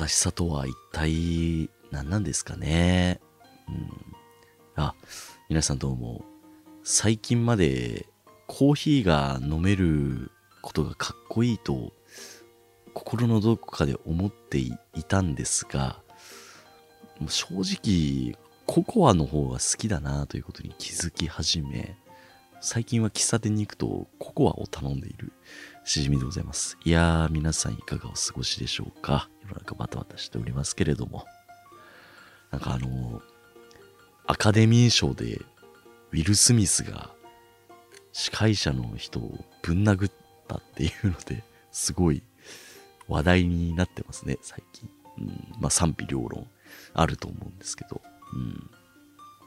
正しさとは一体何なんですかね？うん。あ、皆さんどうも。最近までコーヒーが飲めることがかっこいいと心のどこかで思っていたんですが、正直ココアの方が好きだなということに気づき始め、最近は喫茶店に行くとココアを頼んでいるしじみでございます。いやー、皆さんいかがお過ごしでしょうか世の中バタバタしておりますけれども。なんかあの、アカデミー賞でウィル・スミスが司会者の人をぶん殴ったっていうのですごい話題になってますね、最近。うん、まあ賛否両論あると思うんですけど。うん、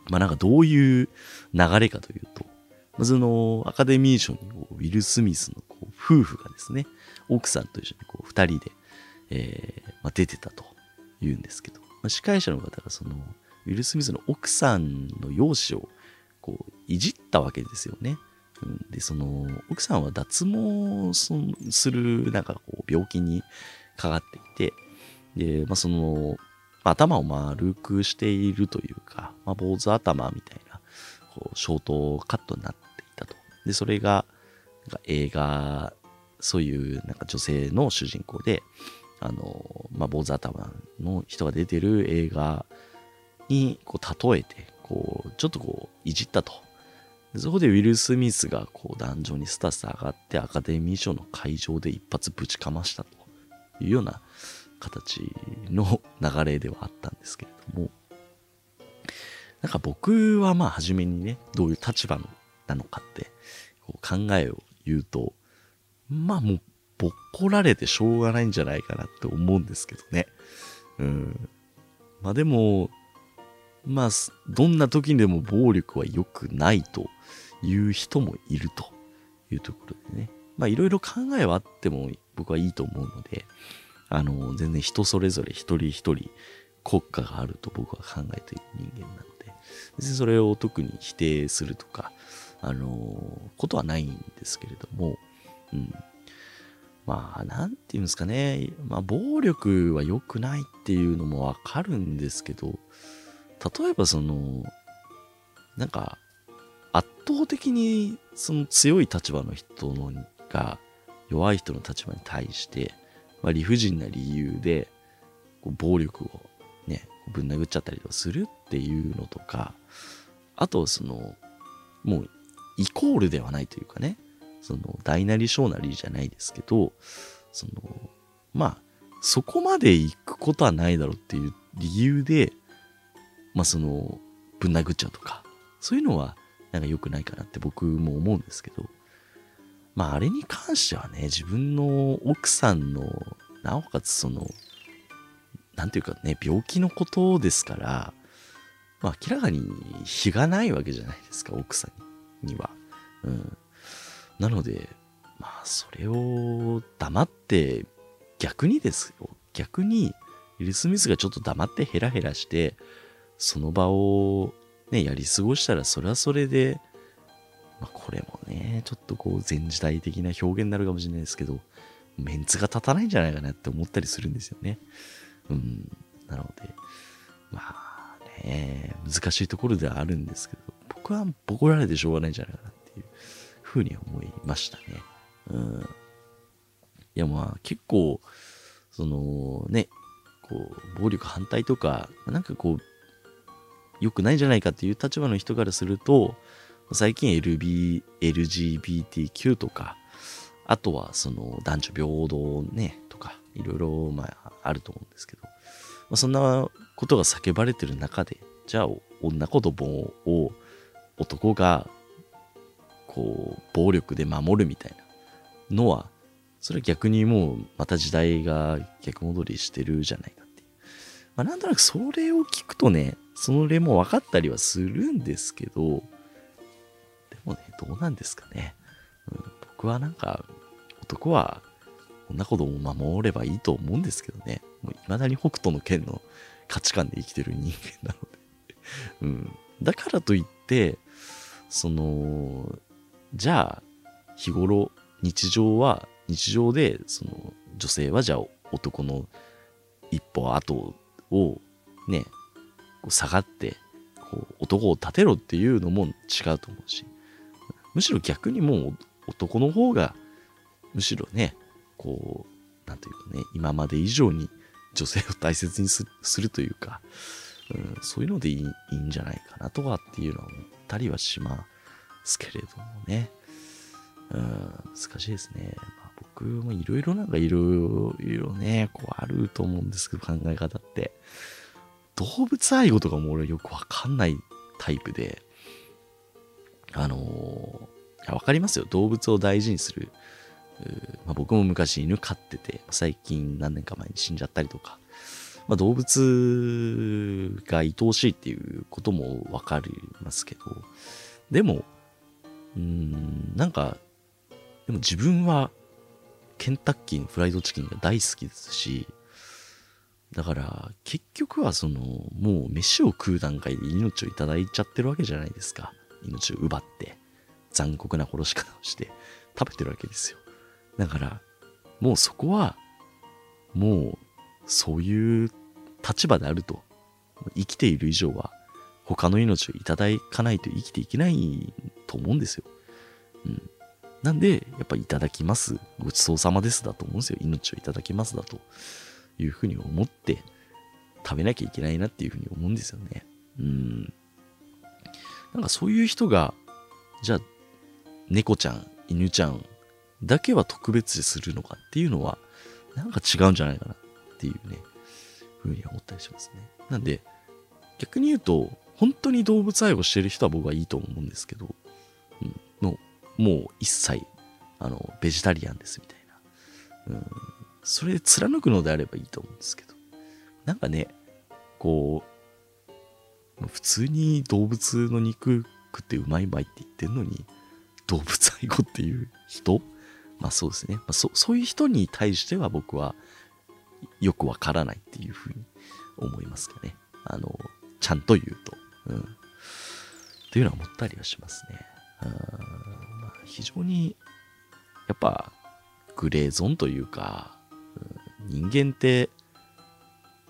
まあなんかどういう流れかというと、まずのアカデミー賞にウィル・スミスの夫婦がですね、奥さんと一緒にこう二人で、えーまあ、出てたと言うんですけど、まあ、司会者の方がそのウィル・スミスの奥さんの容姿をこういじったわけですよね。で、その奥さんは脱毛するなんかこう病気にかかっていて、で、まあ、その、頭を丸くしているというか、まあ、坊主頭みたいな、こう、ショートカットになって。で、それが、映画、そういうなんか女性の主人公で、あの、まあ、坊主頭の人が出てる映画にこう例えて、こう、ちょっとこう、いじったと。そこでウィル・スミスがこう壇上にスタスタ上がってアカデミー賞の会場で一発ぶちかましたというような形の流れではあったんですけれども、なんか僕はまあ初めにね、どういう立場のなのかってこう考えを言うと、まあもうぼっこられてしょうがないんじゃないかなって思うんですけどね。うん。まあでも、まあ、どんな時にでも暴力は良くないという人もいるというところでね。まあ、いろいろ考えはあっても僕はいいと思うので、あの、全然人それぞれ一人一人国家があると僕は考えている人間なので、別にそれを特に否定するとか、あの、ことはないんですけれども、うん。まあ、なんていうんですかね。まあ、暴力は良くないっていうのもわかるんですけど、例えばその、なんか、圧倒的にその強い立場の人のが弱い人の立場に対して、まあ、理不尽な理由でこう暴力をね、ぶん殴っちゃったりとかするっていうのとか、あとその、もうイコールではないというかね、その大なり小なりじゃないですけど、その、まあ、そこまで行くことはないだろうっていう理由で、まあその、ぶん殴っちゃうとか、そういうのはなんか良くないかなって僕も思うんですけど、まああれに関してはね、自分の奥さんの、なおかつその、なんていうかね、病気のことですから、まあ明らかに非がないわけじゃないですか、奥さんに。には。うん。なので、まあそれを黙って、逆にですよ。逆に、ウィル・スミスがちょっと黙ってヘラヘラして、その場をね、やり過ごしたらそれはそれで、まあ、これもね、ちょっとこう前時代的な表現になるかもしれないですけど、メンツが立たないんじゃないかなって思ったりするんですよね。うん。なので、まあね、難しいところではあるんですけど、僕はボコられてしょうがないんじゃないかなっていうふうに思いましたね。うん。いやまあ結構、そのね、こう、暴力反対とか、なんかこう、良くないんじゃないかっていう立場の人からすると、最近 LB、LGBTQ とか、あとはその男女平等ね、とか、いろいろまああると思うんですけど、まあ、そんなことが叫ばれてる中で、じゃあ女子供を男がこう暴力で守るみたいなのは、それは逆にもうまた時代が逆戻りしてるじゃないかっていう。まあなんとなくそれを聞くとね、それも分かったりはするんですけど、でもね、どうなんですかね。うん、僕はなんか、男は、こんなことを守ればいいと思うんですけどね。もう未だに北斗の剣の価値観で生きてる人間なので。うん。だからといって、その、じゃあ、日頃、日常は、日常で、その、女性はじゃあ男の一歩後をね、下がって、こう男を立てろっていうのも違うと思うし、むしろ逆にもう男の方が、むしろね、こう、なんというかね、今まで以上に女性を大切にするというか、うん、そういうのでいいいいんじゃないかなとかっていうのは思ったりはしますけれどもね。うん、難しいですね。まあ、僕もいろいろなんかいろいろね、こうあると思うんですけど、考え方って。動物愛護とかも俺よくわかんないタイプで、あのー、いやわかりますよ。動物を大事にする。まあ、僕も昔犬飼ってて、最近何年か前に死んじゃったりとか、まあ、動物が愛おしいっていうこともわかりますけど、でも、うん、なんか、でも自分はケンタッキーのフライドチキンが大好きですし、だから結局はそのもう飯を食う段階で命をいただいちゃってるわけじゃないですか。命を奪って残酷な殺し方をして食べてるわけですよ。だからもうそこはもうそういう立場であると生きている以上は他の命をいただかないと生きていけないと思うんですよ。うん。なんで、やっぱいただきます。ごちそうさまですだと思うんですよ。命をいただきますだというふうに思って食べなきゃいけないなっていうふうに思うんですよね。うん。なんかそういう人が、じゃあ、猫ちゃん、犬ちゃんだけは特別視するのかっていうのは、なんか違うんじゃないかなっていうね、ふうに思ったりしますね。なんで、逆に言うと、本当に動物愛護してる人は僕はいいと思うんですけど、うん、の、もう一切、あの、ベジタリアンですみたいな。うん、それで貫くのであればいいと思うんですけど、なんかね、こう、普通に動物の肉食ってうまいうまいって言ってんのに、動物愛護っていう人？まあそうですね。まあ、そそういう人に対しては僕はよくわからないっていうふうに思いますかね。あの、ちゃんと言うと。うん。っていうのは思ったりはしますね。うんまあ、非常に、やっぱ、グレーゾーンというか、うん、人間って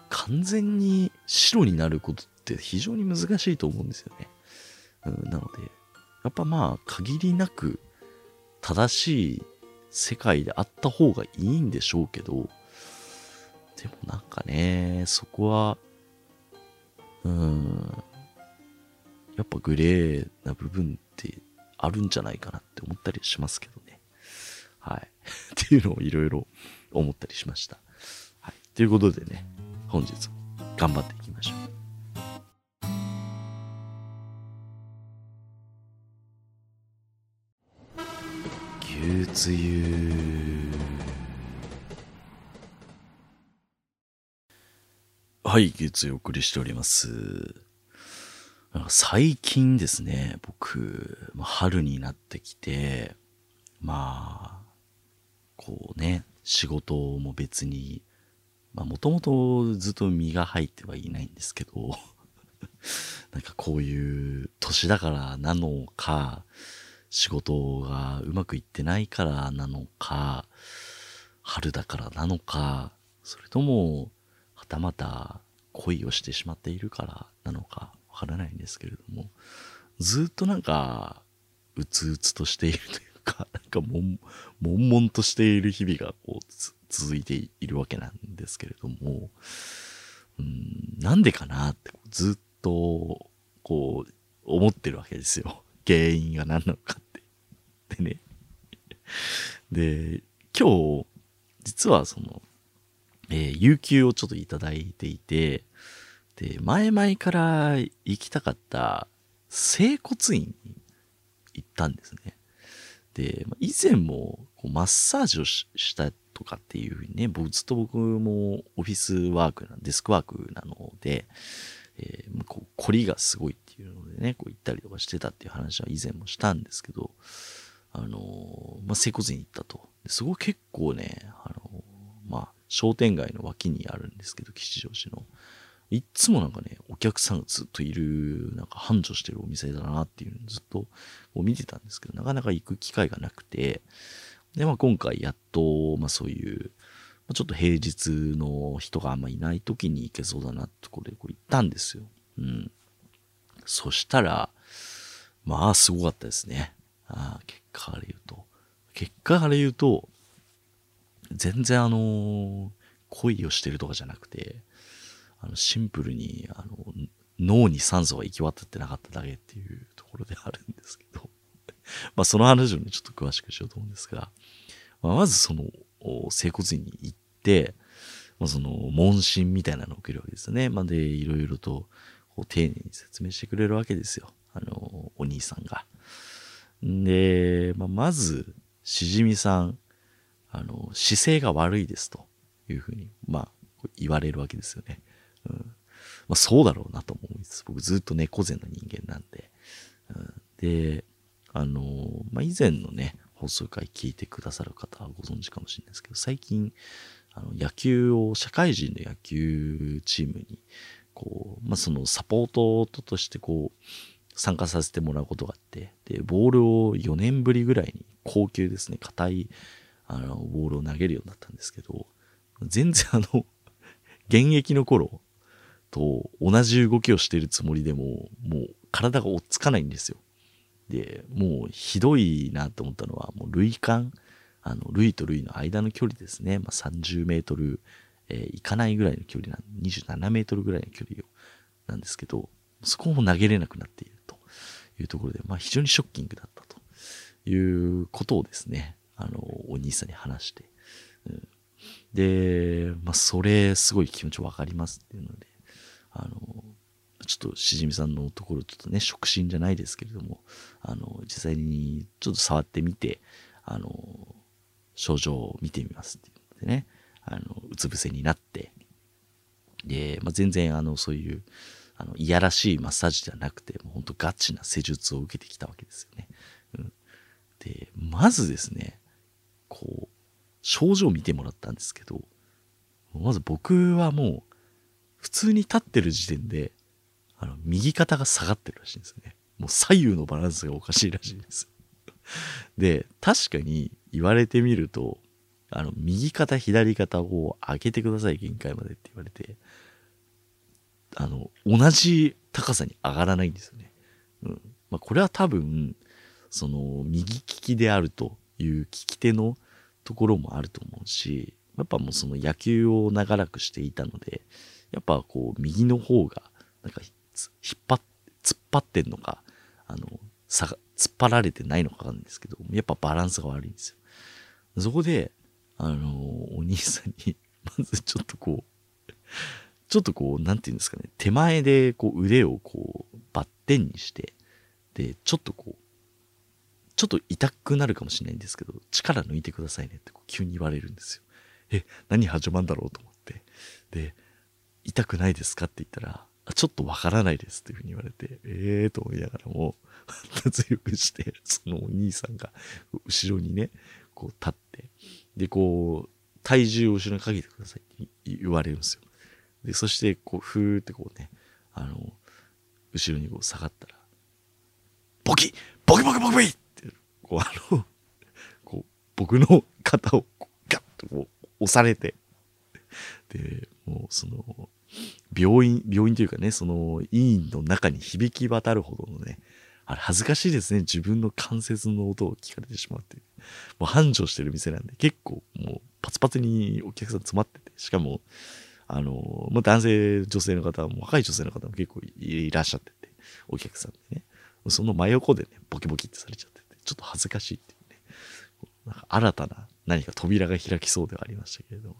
完全に白になることって非常に難しいと思うんですよね。うん、なので、やっぱまあ、限りなく正しい世界であった方がいいんでしょうけど、でもなんかね、そこは、うん、やっぱグレーな部分ってあるんじゃないかなって思ったりしますけどね。はい。っていうのをいろいろ思ったりしました。はい。ということでね、本日も頑張っていきましょう。牛つゆはい、月曜お送りしております。最近ですね、僕、春になってきて、まあ、こうね、仕事も別に、まあもともとずっと身が入ってはいないんですけど、なんかこういう年だからなのか、仕事がうまくいってないからなのか、春だからなのか、それとも、たまた恋をしてしまっているからなのかわからないんですけれども、ずっとなんか、うつうつとしているというか、なんかもん、悶々としている日々がこう続いているわけなんですけれども、うん、なんでかなってずっとこう思ってるわけですよ。原因が何なのかって。でね。で、今日、実はその、えー、有給をちょっといただいていて、で、前々から行きたかった整骨院に行ったんですね。で、以前もこうマッサージをしたとかっていうふうにね、僕ずっと僕もオフィスワークな、デスクワークなので、えー、こう凝りがすごいっていうのでね、こう行ったりとかしてたっていう話は以前もしたんですけど、あのー、まあ、整骨院に行ったと。すごい結構ね、あ、商店街の脇にあるんですけど、吉祥寺の。いっつもなんかね、お客さんがずっといる、なんか繁盛してるお店だなっていうのをずっと見てたんですけど、なかなか行く機会がなくて、で、まあ今回やっと、まあそういう、ちょっと平日の人があんまいない時に行けそうだなってところでこう行ったんですよ。うん。そしたら、まあすごかったですね。ああ結果から言うと。結果から言うと、全然あの、恋をしてるとかじゃなくて、あのシンプルにあの脳に酸素が行き渡ってなかっただけっていうところであるんですけど まあその話をねちょっと詳しくしようと思うんですが、まあ、まずその整骨院に行って、まあ、その問診みたいなのを受けるわけですよね。まあ、でいろいろとこう丁寧に説明してくれるわけですよあのお兄さんが。んで、まあ、まずしじみさんあの姿勢が悪いですというふうにまあ言われるわけですよね。うんまあ、そうだろうなと思うんです。僕ずっと猫背の人間なんで。うん、で、あのまあ、以前のね、放送回聞いてくださる方はご存知かもしれないですけど、最近、あの野球を、社会人の野球チームに、こう、まあ、そのサポートとしてこう、参加させてもらうことがあって、で、ボールを4年ぶりぐらいに高級ですね、硬い、あの、ボールを投げるようになったんですけど、全然あの、現役の頃、と同じ動きをしているつもりでも、もう体が追っつかないんですよ。で、もうひどいなと思ったのは、もう類間、あの、類と類の間の距離ですね。まあ、30メートル、えー、いかないぐらいの距離な、27メートルぐらいの距離を、なんですけど、そこも投げれなくなっているというところで、まあ非常にショッキングだったということをですね、あの、お兄さんに話して、うん、で、まあそれすごい気持ちわかりますっていうので、あの、ちょっとしじみさんのところちょっとね、触診じゃないですけれども、あの、実際にちょっと触ってみて、あの、症状を見てみますっていうのでね、あの、うつ伏せになって、で、まあ、全然あの、そういう、あの、いやらしいマッサージではなくて、もう本当ガチな施術を受けてきたわけですよね。うん。で、まずですね、こう、症状を見てもらったんですけど、まず僕はもう、普通に立ってる時点で、あの、右肩が下がってるらしいんですよね。もう左右のバランスがおかしいらしいんです。で、確かに言われてみると、あの、右肩、左肩を上げてください、限界までって言われて、あの、同じ高さに上がらないんですよね。うん。まあ、これは多分、その、右利きであるという利き手のところもあると思うし、やっぱもうその野球を長らくしていたので、やっぱこう、右の方が、なんか、引っ張っ、突っ張ってんのか、あの、さ突っ張られてないのかわかんないんですけど、やっぱバランスが悪いんですよ。そこで、あの、お兄さんに、まずちょっとこう、ちょっとこう、なんていうんですかね、手前でこう腕をこう、バッテンにして、で、ちょっとこう、ちょっと痛くなるかもしれないんですけど、力抜いてくださいねって急に言われるんですよ。え、何始まるんだろうと思って。で、痛くないですかって言ったら、ちょっとわからないですっていうふうに言われて、ええー、と思いながらも、強くして、そのお兄さんが後ろにね、こう立って、で、こう、体重を後ろにかけてくださいって言われるんですよ。で、そして、こう、ふーってこうね、あの、後ろにこう下がったら、ボキボキボキボキボキ、こう、あの、こう、僕の肩をガッとこう、押されて、で、もうその、病院、病院というかね、その医院の中に響き渡るほどのね、あれ恥ずかしいですね。自分の関節の音を聞かれてしまって。もう繁盛してる店なんで、結構もうパツパツにお客さん詰まってて、しかも、あの、もう男性、女性の方も、若い女性の方も結構いらっしゃってて、お客さんでね。その真横でね、ボキボキってされちゃって、ちょっと恥ずかしいっていうね。なんか新たな何か扉が開きそうではありましたけれどもね。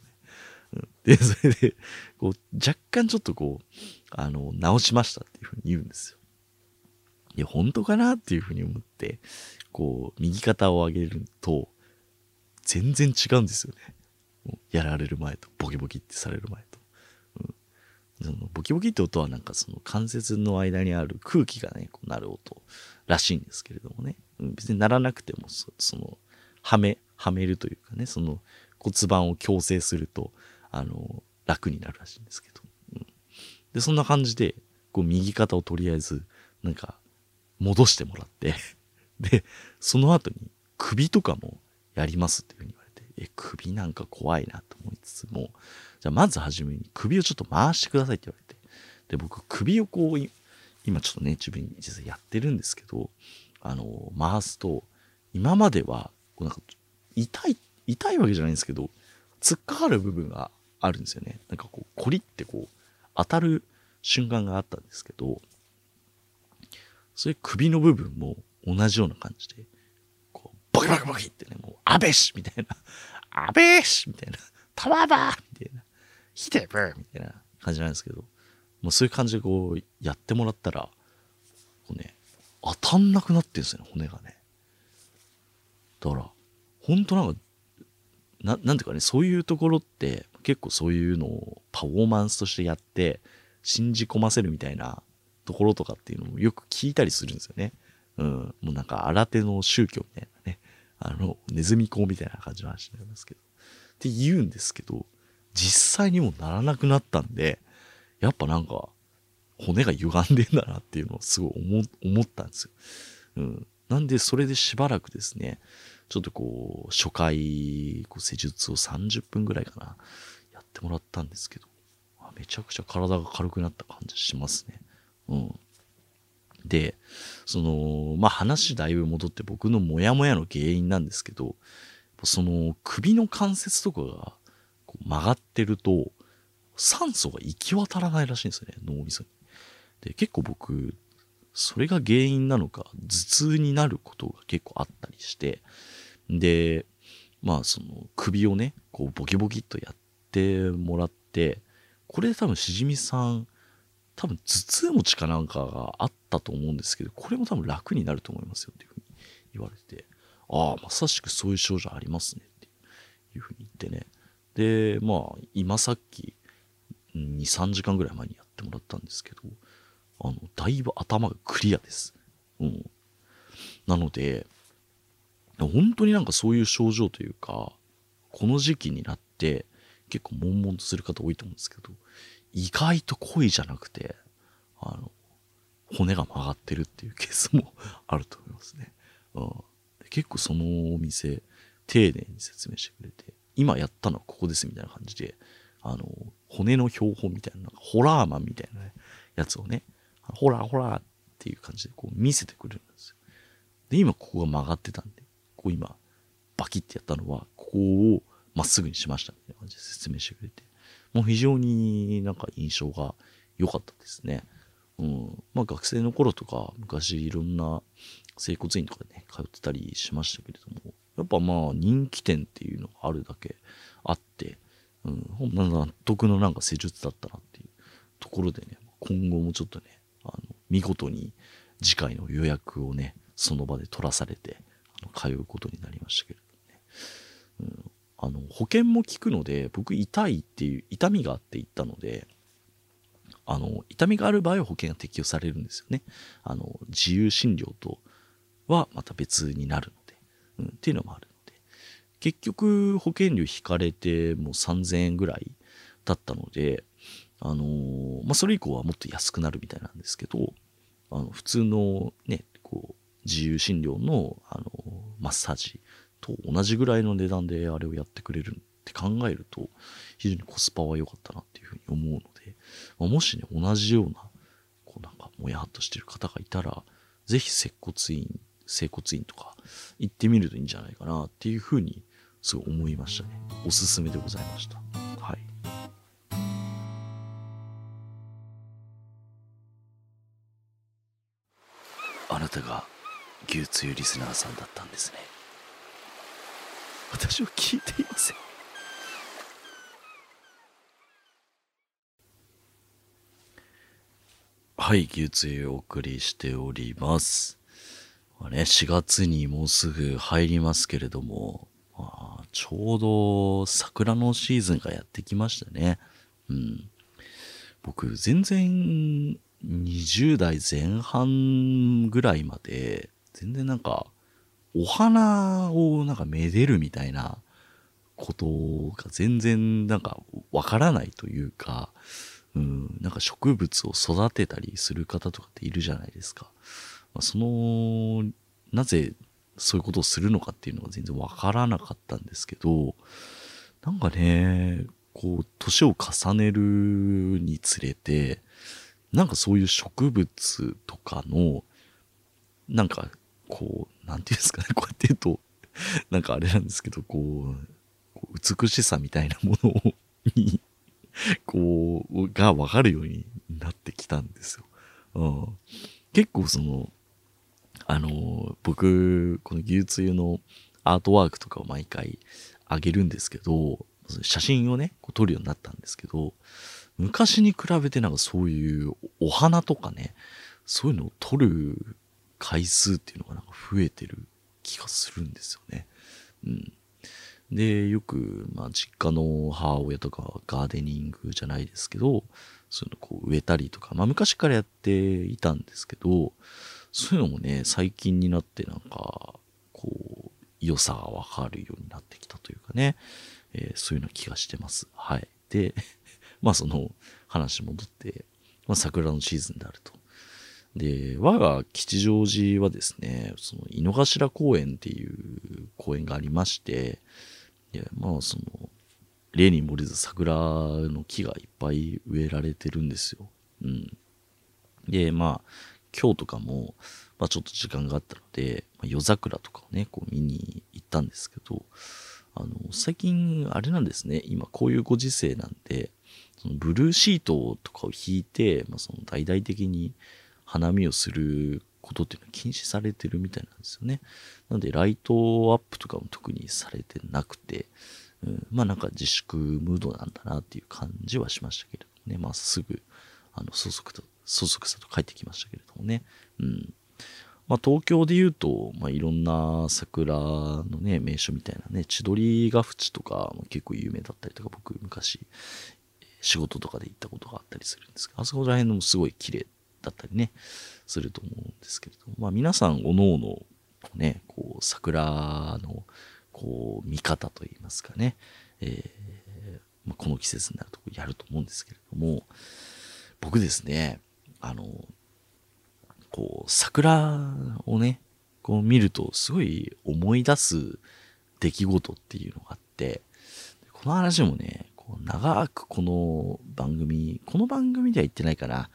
うんで、それで、こう、若干ちょっとこう、あの、直しましたっていうふうに言うんですよ。いや、本当かなっていうふうに思って、こう、右肩を上げると、全然違うんですよね。やられる前と、ボキボキってされる前と。うん、そのボキボキって音はなんかその関節の間にある空気がね、こうなる音らしいんですけれどもね。別にならなくてもそ、その、はめ、はめるというかね、その骨盤を矯正すると、あの、楽になるらしいんですけど。うん、で、そんな感じで、こう、右肩をとりあえず、なんか、戻してもらって で、その後に、首とかもやりますっていうふうに言われて、え、首なんか怖いなと思いつつも、じゃあまずはじめに首をちょっと回してくださいって言われて。で、僕首をこう、今ちょっとね、自分実際やってるんですけど、あの、回すと、今までは、こうなんか、痛い、痛いわけじゃないんですけど、突っかかる部分があるんですよね。なんかこう、コリってこう、当たる瞬間があったんですけど、それ首の部分も同じような感じで、こう、バキバキバキってね、もう、アベシみたいな、アベシみたいな、タワバーみたいな、ヒデブーみたいな感じなんですけど、もうそういう感じでこう、やってもらったら、こうね、当たんなくなってるんですよね、骨がね。だから、ほんとなんか、ななんていうかね、そういうところって結構そういうのをパフォーマンスとしてやって信じ込ませるみたいなところとかっていうのもよく聞いたりするんですよね。うん。もうなんか新手の宗教みたいなね。あの、ネズミ講みたいな感じの話になりますけど。って言うんですけど、実際にもならなくなったんで、やっぱなんか、骨が歪んでんだなっていうのをすごい思思ったんですよ。うん。なんで、それでしばらくですね、ちょっとこう、初回、こう施術を30分ぐらいかな、やってもらったんですけど、めちゃくちゃ体が軽くなった感じしますね。うん。で、その、まあ、話だいぶ戻って僕のモヤモヤの原因なんですけど、その首の関節とかが曲がってると、酸素が行き渡らないらしいんですよね、脳みそに。で、結構僕、それが原因なのか、頭痛になることが結構あったりして、で、まあその首をね、こうボキボキっとやってもらって、これで多分しじみさん、多分頭痛持ちかなんかがあったと思うんですけど、これも多分楽になると思いますよっていうふうに言われて、ああ、まさしくそういう症状ありますねっていうふうに言ってね。で、まあ今さっき2、3時間ぐらい前にやってもらったんですけど、あの、だいぶ頭がクリアです。うん。なので、本当になんかそういう症状というか、この時期になって結構悶々とする方多いと思うんですけど、意外と恋じゃなくて、あの、骨が曲がってるっていうケースも あると思いますね。うん、結構そのお店、丁寧に説明してくれて、今やったのはここですみたいな感じで、あの、骨の標本みたいな、なんかホラーマンみたいな、やつをね、ホラーホラーっていう感じでこう見せてくれるんですよ。で、今ここが曲がってたんで、こう今、バキってやったのは、ここをまっすぐにしましたみたいな感じで説明してくれて、もう非常になんか印象が良かったですね。うん。まあ学生の頃とか、昔いろんな整骨院とかね、通ってたりしましたけれども、やっぱまあ人気店っていうのがあるだけあって、うん、ほん納得のなんか施術だったなっていうところでね、今後もちょっとね、あの、見事に次回の予約をね、その場で取らされて、あの通うことになりましたけれどもね。うん、あの、保険も効くので、僕痛いっていう、痛みがあって言ったので、あの、痛みがある場合は保険が適用されるんですよね。あの、自由診療とはまた別になるので、うん、っていうのもある、結局保険料引かれてもう3000円ぐらいだったので、あのまあ、それ以降はもっと安くなるみたいなんですけど、あの、普通のね、こう、自由診療の、あの、マッサージと同じぐらいの値段であれをやってくれるって考えると、非常にコスパは良かったなっていうふうに思うので、まあ、もしね、同じような、こうなんか、もやっとしてる方がいたら、ぜひ接骨院、整骨院とか行ってみるといいんじゃないかなっていうふうに、すごい思いましたね。おすすめでございました。はい。あなたが牛つゆリスナーさんだったんですね私は聞いていませんはい牛つゆお送りしておりますまあね4月にもうすぐ入りますけれども、あ、ちょうど桜のシーズンがやってきましたね。うん。僕全然20代前半ぐらいまで全然なんか、お花をなんかめでるみたいなことが全然なんかわからないというか、うん、なんか植物を育てたりする方とかっているじゃないですか。まあ、その、なぜそういうことをするのかっていうのが全然わからなかったんですけど、なんかね、こう、年を重ねるにつれて、なんかそういう植物とかの、なんか、こう、なんていうんですかね、こうやって言うと、なんかあれなんですけど、こう、美しさみたいなものを、に、こう、がわかるようになってきたんですよ。うん、結構その、あの、僕、この技術用のアートワークとかを毎回あげるんですけど、写真をね、こう撮るようになったんですけど、昔に比べてなんかそういうお花とかね、そういうのを撮る回数っていうのがなんか増えてる気がするんですよね。うん。で、よく、まあ、実家の母親とかガーデニングじゃないですけど、そういうのこう植えたりとか、まあ昔からやっていたんですけど、そういうのもね、最近になってなんか、こう、良さがわかるようになってきたというかね、えー、そういうような気がしてます。はい。で、まあその話戻って、まあ桜のシーズンであると。で、我が吉祥寺はですね、その井の頭公園っていう公園がありまして、でまあその、例に漏れず桜の木がいっぱい植えられてるんですよ。うん。で、まあ、今日とかも、まあちょっと時間があったので、まあ、夜桜とかをね、こう見に行ったんですけど、あの、最近、あれなんですね、今こういうご時世なんで、そのブルーシートとかを引いて、まあ、その大々的に花見をすることっていうのは禁止されてるみたいなんですよね。なので、ライトアップとかも特にされてなくて、うん、まあなんか自粛ムードなんだなっていう感じはしましたけれどもね、まあすぐ、あの、そそくと、そそくさと帰ってきましたけれどもね、うん。まあ東京で言うと、まあいろんな桜のね、名所みたいなね、千鳥ヶ淵とかも結構有名だったりとか、僕昔、仕事とかで行ったことがあったりするんですが、あそこら辺のもすごい綺麗だったりね、すると思うんですけれども、まあ皆さん、おのおの、ね、こう、桜の、こう、見方といいますかね、えー、まあ、この季節になるとやると思うんですけれども、僕ですね、あの、こう、桜をね、こう見るとすごい思い出す出来事っていうのがあって、この話もね、こう長くこの番組、この番組では言ってないかな、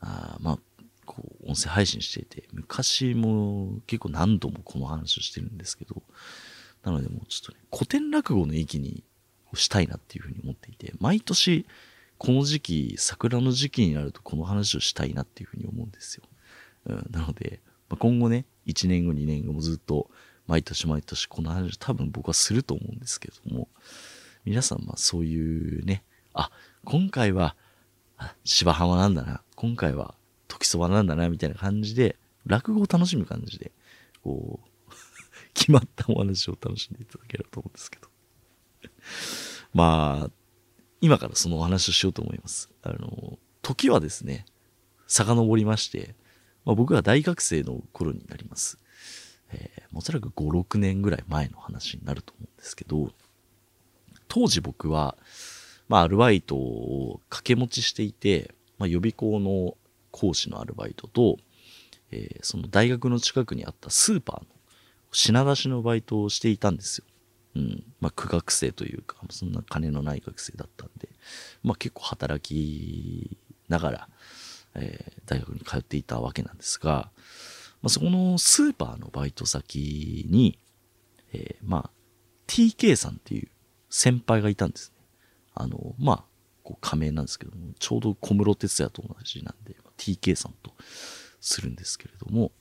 あまあ、こう、音声配信していて、昔も結構何度もこの話をしてるんですけど、なのでもうちょっとね、古典落語の域にしたいなっていうふうに思っていて、毎年この時期、桜の時期になるとこの話をしたいなっていうふうに思うんですよ。うん、なので、まあ、今後ね、1年後、2年後もずっと毎年毎年この話多分僕はすると思うんですけども、皆さんまあそういうね、あ、今回は芝浜なんだな、今回は時そばなんだな、みたいな感じで、落語を楽しむ感じで、こう、決まったお話を楽しんでいただければと思うんですけど。まあ、今からそのお話をしようと思います。あの、時はですね、遡りまして、まあ、僕が大学生の頃になります。えー、おそらく5、6年ぐらい前の話になると思うんですけど、当時僕は、まあ、アルバイトを掛け持ちしていて、まあ、予備校の講師のアルバイトと、えー、その大学の近くにあったスーパーの品出しのバイトをしていたんですよ。うん。まあ、苦学生というか、そんな金のない学生だったんで、まあ結構働きながら、えー、大学に通っていたわけなんですが、まあ、そこのスーパーのバイト先に、えー、まあ、TK さんっていう先輩がいたんですね。あの、まあ、こう仮名なんですけども、ちょうど小室哲也と同じなんで、TK さんとするんですけれども、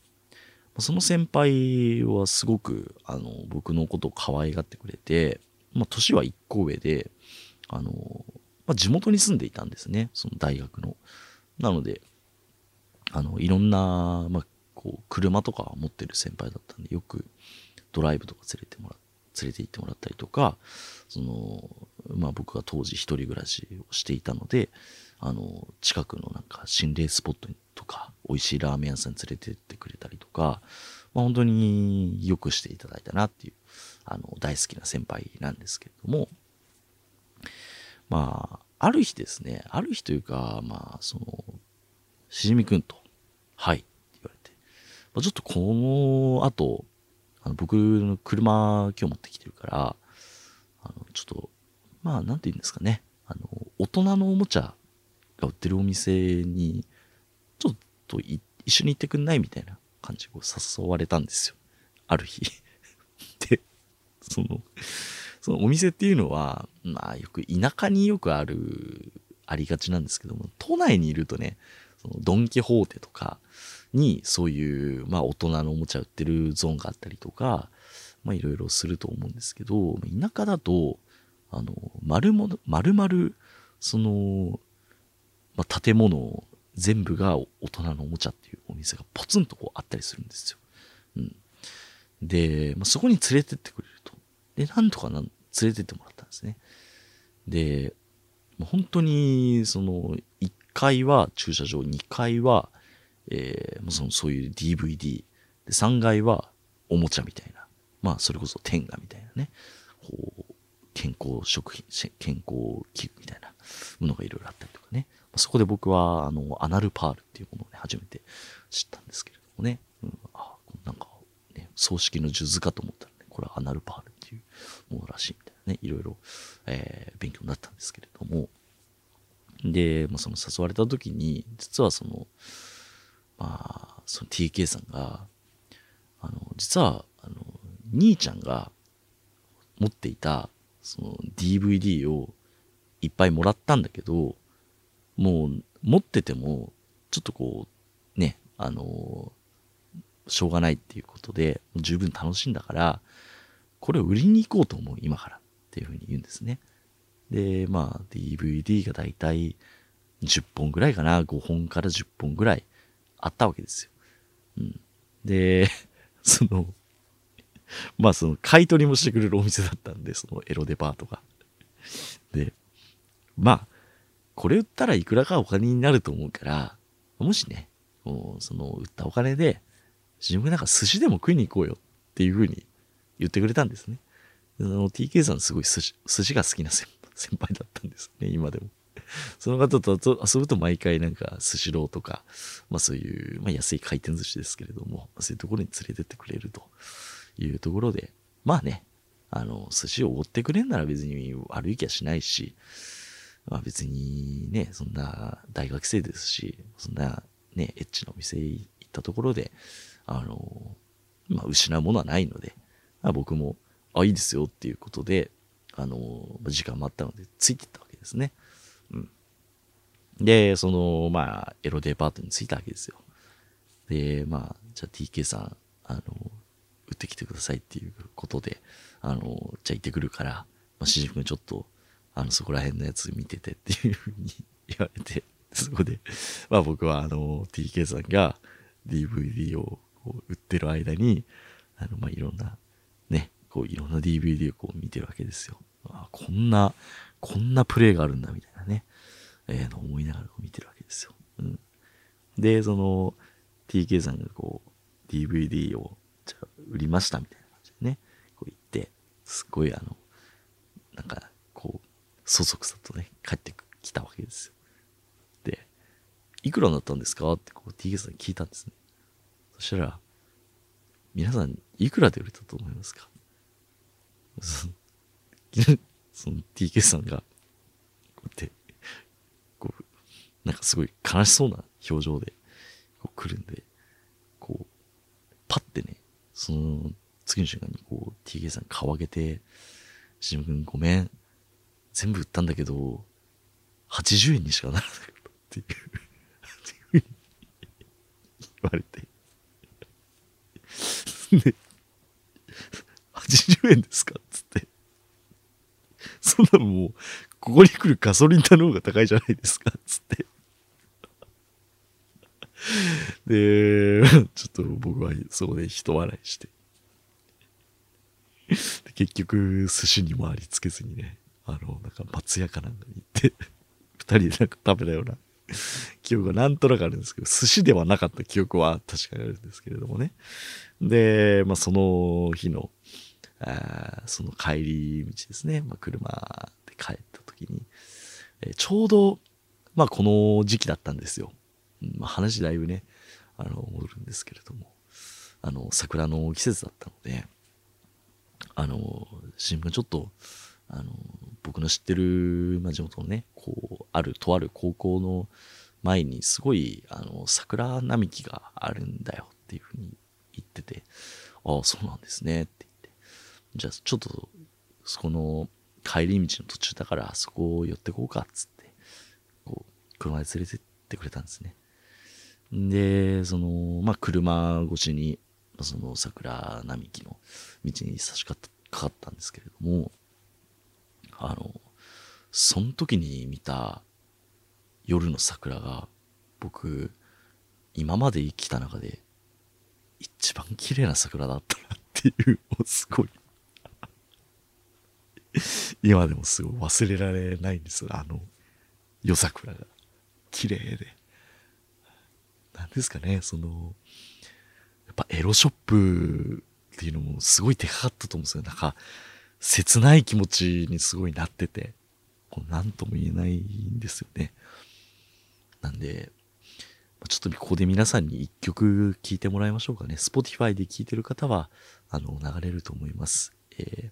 その先輩はすごく、あの、僕のことを可愛がってくれて、まあ、年は1個上で、あの、まあ、地元に住んでいたんですね、その大学の。なので、あの、いろんな、まあ、こう、車とか持ってる先輩だったんで、よくドライブとか連れてもら、連れて行ってもらったりとか、その、まあ僕が当時一人暮らしをしていたので、あの、近くのなんか心霊スポットにとか、美味しいラーメン屋さんに連れてってくれたりとか、まあ本当によくしていただいたなっていう、あの、大好きな先輩なんですけれども、まあ、ある日ですね、ある日というか、まあ、その、しじみくんと、はい、って言われて、まあ、ちょっとこの後、あの僕の車今日持ってきてるから、あの、ちょっと、まあ、なんて言うんですかね。あの、大人のおもちゃが売ってるお店に、と一緒に行ってくんないみたいな感じで誘われたんですよ。ある日。で、その、そのお店っていうのは、まあよく田舎によくある、ありがちなんですけども、都内にいるとね、そのドン・キホーテとかにそういう、まあ大人のおもちゃ売ってるゾーンがあったりとか、まあいろいろすると思うんですけど、田舎だと、あの、丸々、丸々、その、まあ建物全部が大人のおもちゃっていうお店がポツンとこうあったりするんですよ。うん。で、まあ、そこに連れてってくれると。で、なんとかな連れてってもらったんですね。で、もう本当に、その、1階は駐車場、2階は、えーもうそのそういう DVD、で、3階はおもちゃみたいな。まあ、それこそ天下みたいなね。こう、健康食品、健康器具みたいなものがいろいろあったりとかね。そこで僕は、あの、アナルパールっていうものをね、初めて知ったんですけれどもね。うん、あ、なんか、ね、葬式の数珠かと思ったらね、これはアナルパールっていうものらしいみたいなね、いろいろ、えー勉強になったんですけれども。で、まあ、その誘われた時に、実はその、まあ、その TK さんが、あの、実は、あの、兄ちゃんが持っていた、その DVD をいっぱいもらったんだけど、もう持ってても、ちょっとこう、ね、あの、しょうがないっていうことで、十分楽しんだから、これを売りに行こうと思う、今から。っていうふうに言うんですね。で、まあ、DVD がだいたい10本ぐらいかな、5本から10本ぐらいあったわけですよ。うん。で、その、まあその買い取りもしてくれるお店だったんで、そのエロデパートが。で、まあ、これ売ったらいくらかお金になると思うから、もしね、もうその売ったお金で、自分なんか寿司でも食いに行こうよっていうふうに言ってくれたんですね。でその TK さんすごい寿司寿司が好きな 先輩だったんですね、今でも。その方と遊ぶと毎回なんかスシローとか、まあそういう、まあ安い回転寿司ですけれども、そういうところに連れてってくれるというところで、まあね、あの、寿司をおごってくれんなら別に悪い気はしないし、まあ別にね、そんな大学生ですし、そんなね、エッチなお店行ったところで、あの、まあ失うものはないので、まあ、僕も、あ、いいですよっていうことで、あの、時間もあったので、ついてったわけですね。うん。で、その、まあ、エロデパートに着いたわけですよ。で、まあ、じゃあ TK さん、あの、売ってきてくださいっていうことで、あの、じゃあ行ってくるから、まあ、しじ君ちょっと、あの、そこら辺のやつ見ててっていうふうに言われて、そこで、まあ僕はあの、TK さんが DVD をこう売ってる間に、あの、まあいろんな、ね、こういろんな DVD をこう見てるわけですよ。あこんな、こんなプレイがあるんだみたいなね、えーの思いながらこう見てるわけですよ。うん。で、その、TK さんがこう、DVD を、じゃ売りましたみたいな感じでね、こう言って、すっごいあの、なんか、そそくさとね、帰ってきたわけですよ。で、いくらになったんですかってこう TK さんに聞いたんですね。そしたら、皆さん、いくらで売れたと思いますかそのその TK さんが、こうやって、こう、なんかすごい悲しそうな表情で、こう来るんで、こう、パッてね、その、次の瞬間にこう、TK さん顔上げて、しむくんごめん、全部売ったんだけど、80円にしかならなかったっていう、っていう言われて。で、80円ですかっつって。そんなのもう、ここに来るガソリン代の方が高いじゃないですかっつって。で、ちょっと僕はそこで人笑いして。結局、寿司にもありつけずにね、あの、なんか松屋かなんかに行って、二人でなんか食べたような 記憶がなんとなくあるんですけど、寿司ではなかった記憶は確かにあるんですけれどもね。で、まあその日の、あその帰り道ですね、まあ、車で帰った時に、えーちょうど、まあこの時期だったんですよ。まあ、話だいぶね、あの、戻るんですけれども、あの、桜の季節だったので、あの、新聞ちょっと、あの、僕の知ってる、まあ、地元のね、こう、ある、とある高校の前にすごい、あの、桜並木があるんだよっていうふうに言ってて、ああ、そうなんですねって言って、じゃあちょっと、そこの帰り道の途中だからあ、そこを寄ってこうかっつって、こう、車で連れてってくれたんですね。で、その、まあ、車越しに、その桜並木の道に差し掛かったんですけれども、あの、その時に見た夜の桜が、僕、今まで生きた中で、一番綺麗な桜だったなっていう、もうすごい 今でもすごい忘れられないんですあの、夜桜が。綺麗で。なんですかね、その、やっぱエロショップっていうのもすごいでかかったと思うんですよ。なんか、切ない気持ちにすごいなってて、こう何とも言えないんですよね。なんで、ちょっとここで皆さんに一曲聴いてもらいましょうかね。Spotify で聴いてる方は、あの、流れると思います。えー、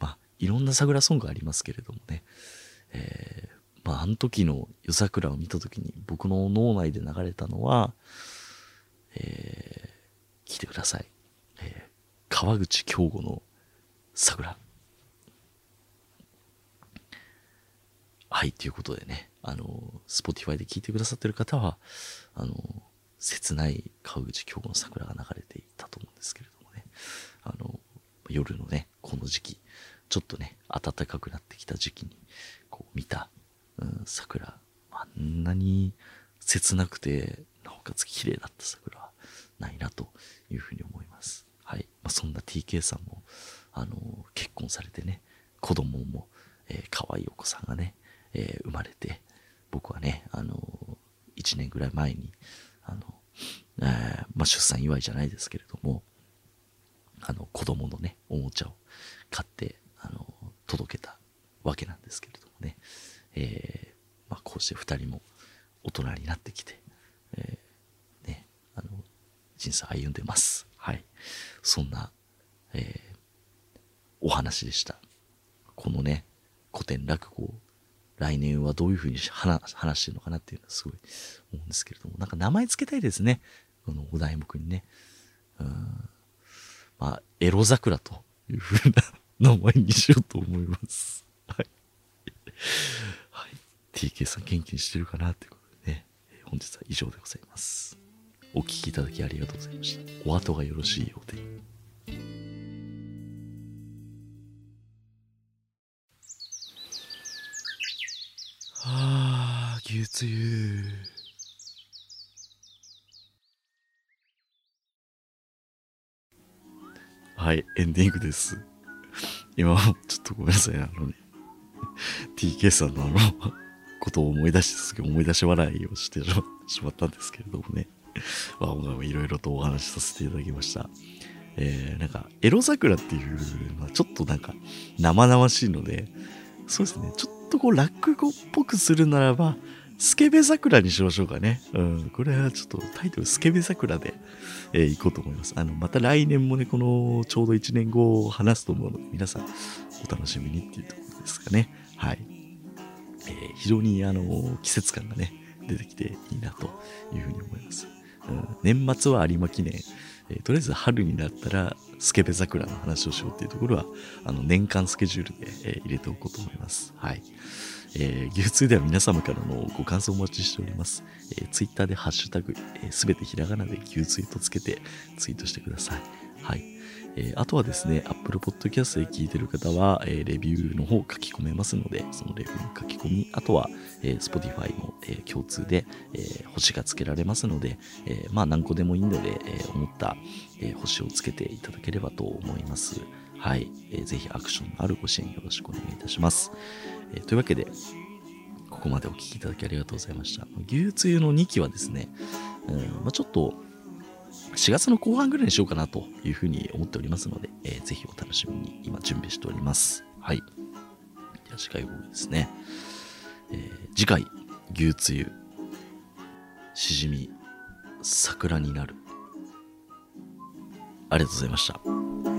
まあ、いろんな桜ソングありますけれどもね。えー、まあ、あの時の夜桜を見た時に僕の脳内で流れたのは、えー、聞いてください。えー、川口京吾の桜。はい、ということでね、あの、Spotify で聞いてくださってる方は、あの、切ない川口京子の桜が流れていたと思うんですけれどもね、あの、夜のね、この時期、ちょっとね、暖かくなってきた時期に、こう見た、うん、桜、あんなに切なくて、なおかつ綺麗だった桜はないなというふうに思います。はい。まあ、そんな TK さんも、あの、結婚されてね、子供も、えー、可愛いお子さんがね、えー、生まれて、僕はね、あのー、1年ぐらい前に、あの、えー、まあ、出産祝いじゃないですけれども、あの、子供のね、おもちゃを買って、あの、届けたわけなんですけれどもね、えー、まあ、こうして2人も大人になってきて、えー、ね、あの、人生歩んでます。はい。そんな、えー、お話でした。このね、古典落語来年はどういうふうに話してるのかなっていうのはすごい思うんですけれども、なんか名前つけたいですね。このお題目にね。うん。まあ、エロ桜というふうな名前にしようと思います。はい。はい。TK さん元気にしてるかなっていうことでね、本日は以上でございます。お聴きいただきありがとうございました。お後がよろしいようで。ああ、牛つゆ。はい、エンディングです。今、ちょっとごめんなさい、あのね、TK さんのあの、ことを思い出して、すげ思い出し笑いをしてしまったんですけれどもね。まあ、いろいろとお話しさせていただきました。えー、なんか、エロ桜っていうのはちょっとなんか生々しいので、そうですね、ちょっとこう落語っぽくするならば、スケベ桜にしましょうかね。うん。これはちょっとタイトルスケベ桜で、えー、いこうと思います。あの、また来年もね、このちょうど1年後を話すと思うので、皆さんお楽しみにっていうところですかね。はい。えー、非常にあの、季節感がね、出てきていいなというふうに思います。うん、年末は有馬記念、えー、とりあえず春になったらスケベ桜の話をしようっていうところは、あの、年間スケジュールで、えー、入れておこうと思います。はい。えー、牛通では皆様からのご感想をお待ちしております。えー、ツイッターでハッシュタグ、す、べ、てひらがなで牛ツイートつけてツイートしてください。はい。えー、あとはですね、Apple Podcast で聞いてる方は、えー、レビューの方書き込めますので、そのレビューの書き込み、あとは、えー、Spotify も、え共通で、え星がつけられますので、えまあ何個でもいいので、え思った、え星をつけていただければと思います。はい、えー。ぜひアクションのあるご支援よろしくお願いいたします。えというわけで、ここまでお聴きいただきありがとうございました。牛つゆの2期はですね、うんまあ、ちょっと4月の後半ぐらいにしようかなというふうに思っておりますので、えー、ぜひお楽しみに今準備しております。はい。では次回ですね、えー、次回、牛つゆ、しじみ、桜になる。ありがとうございました。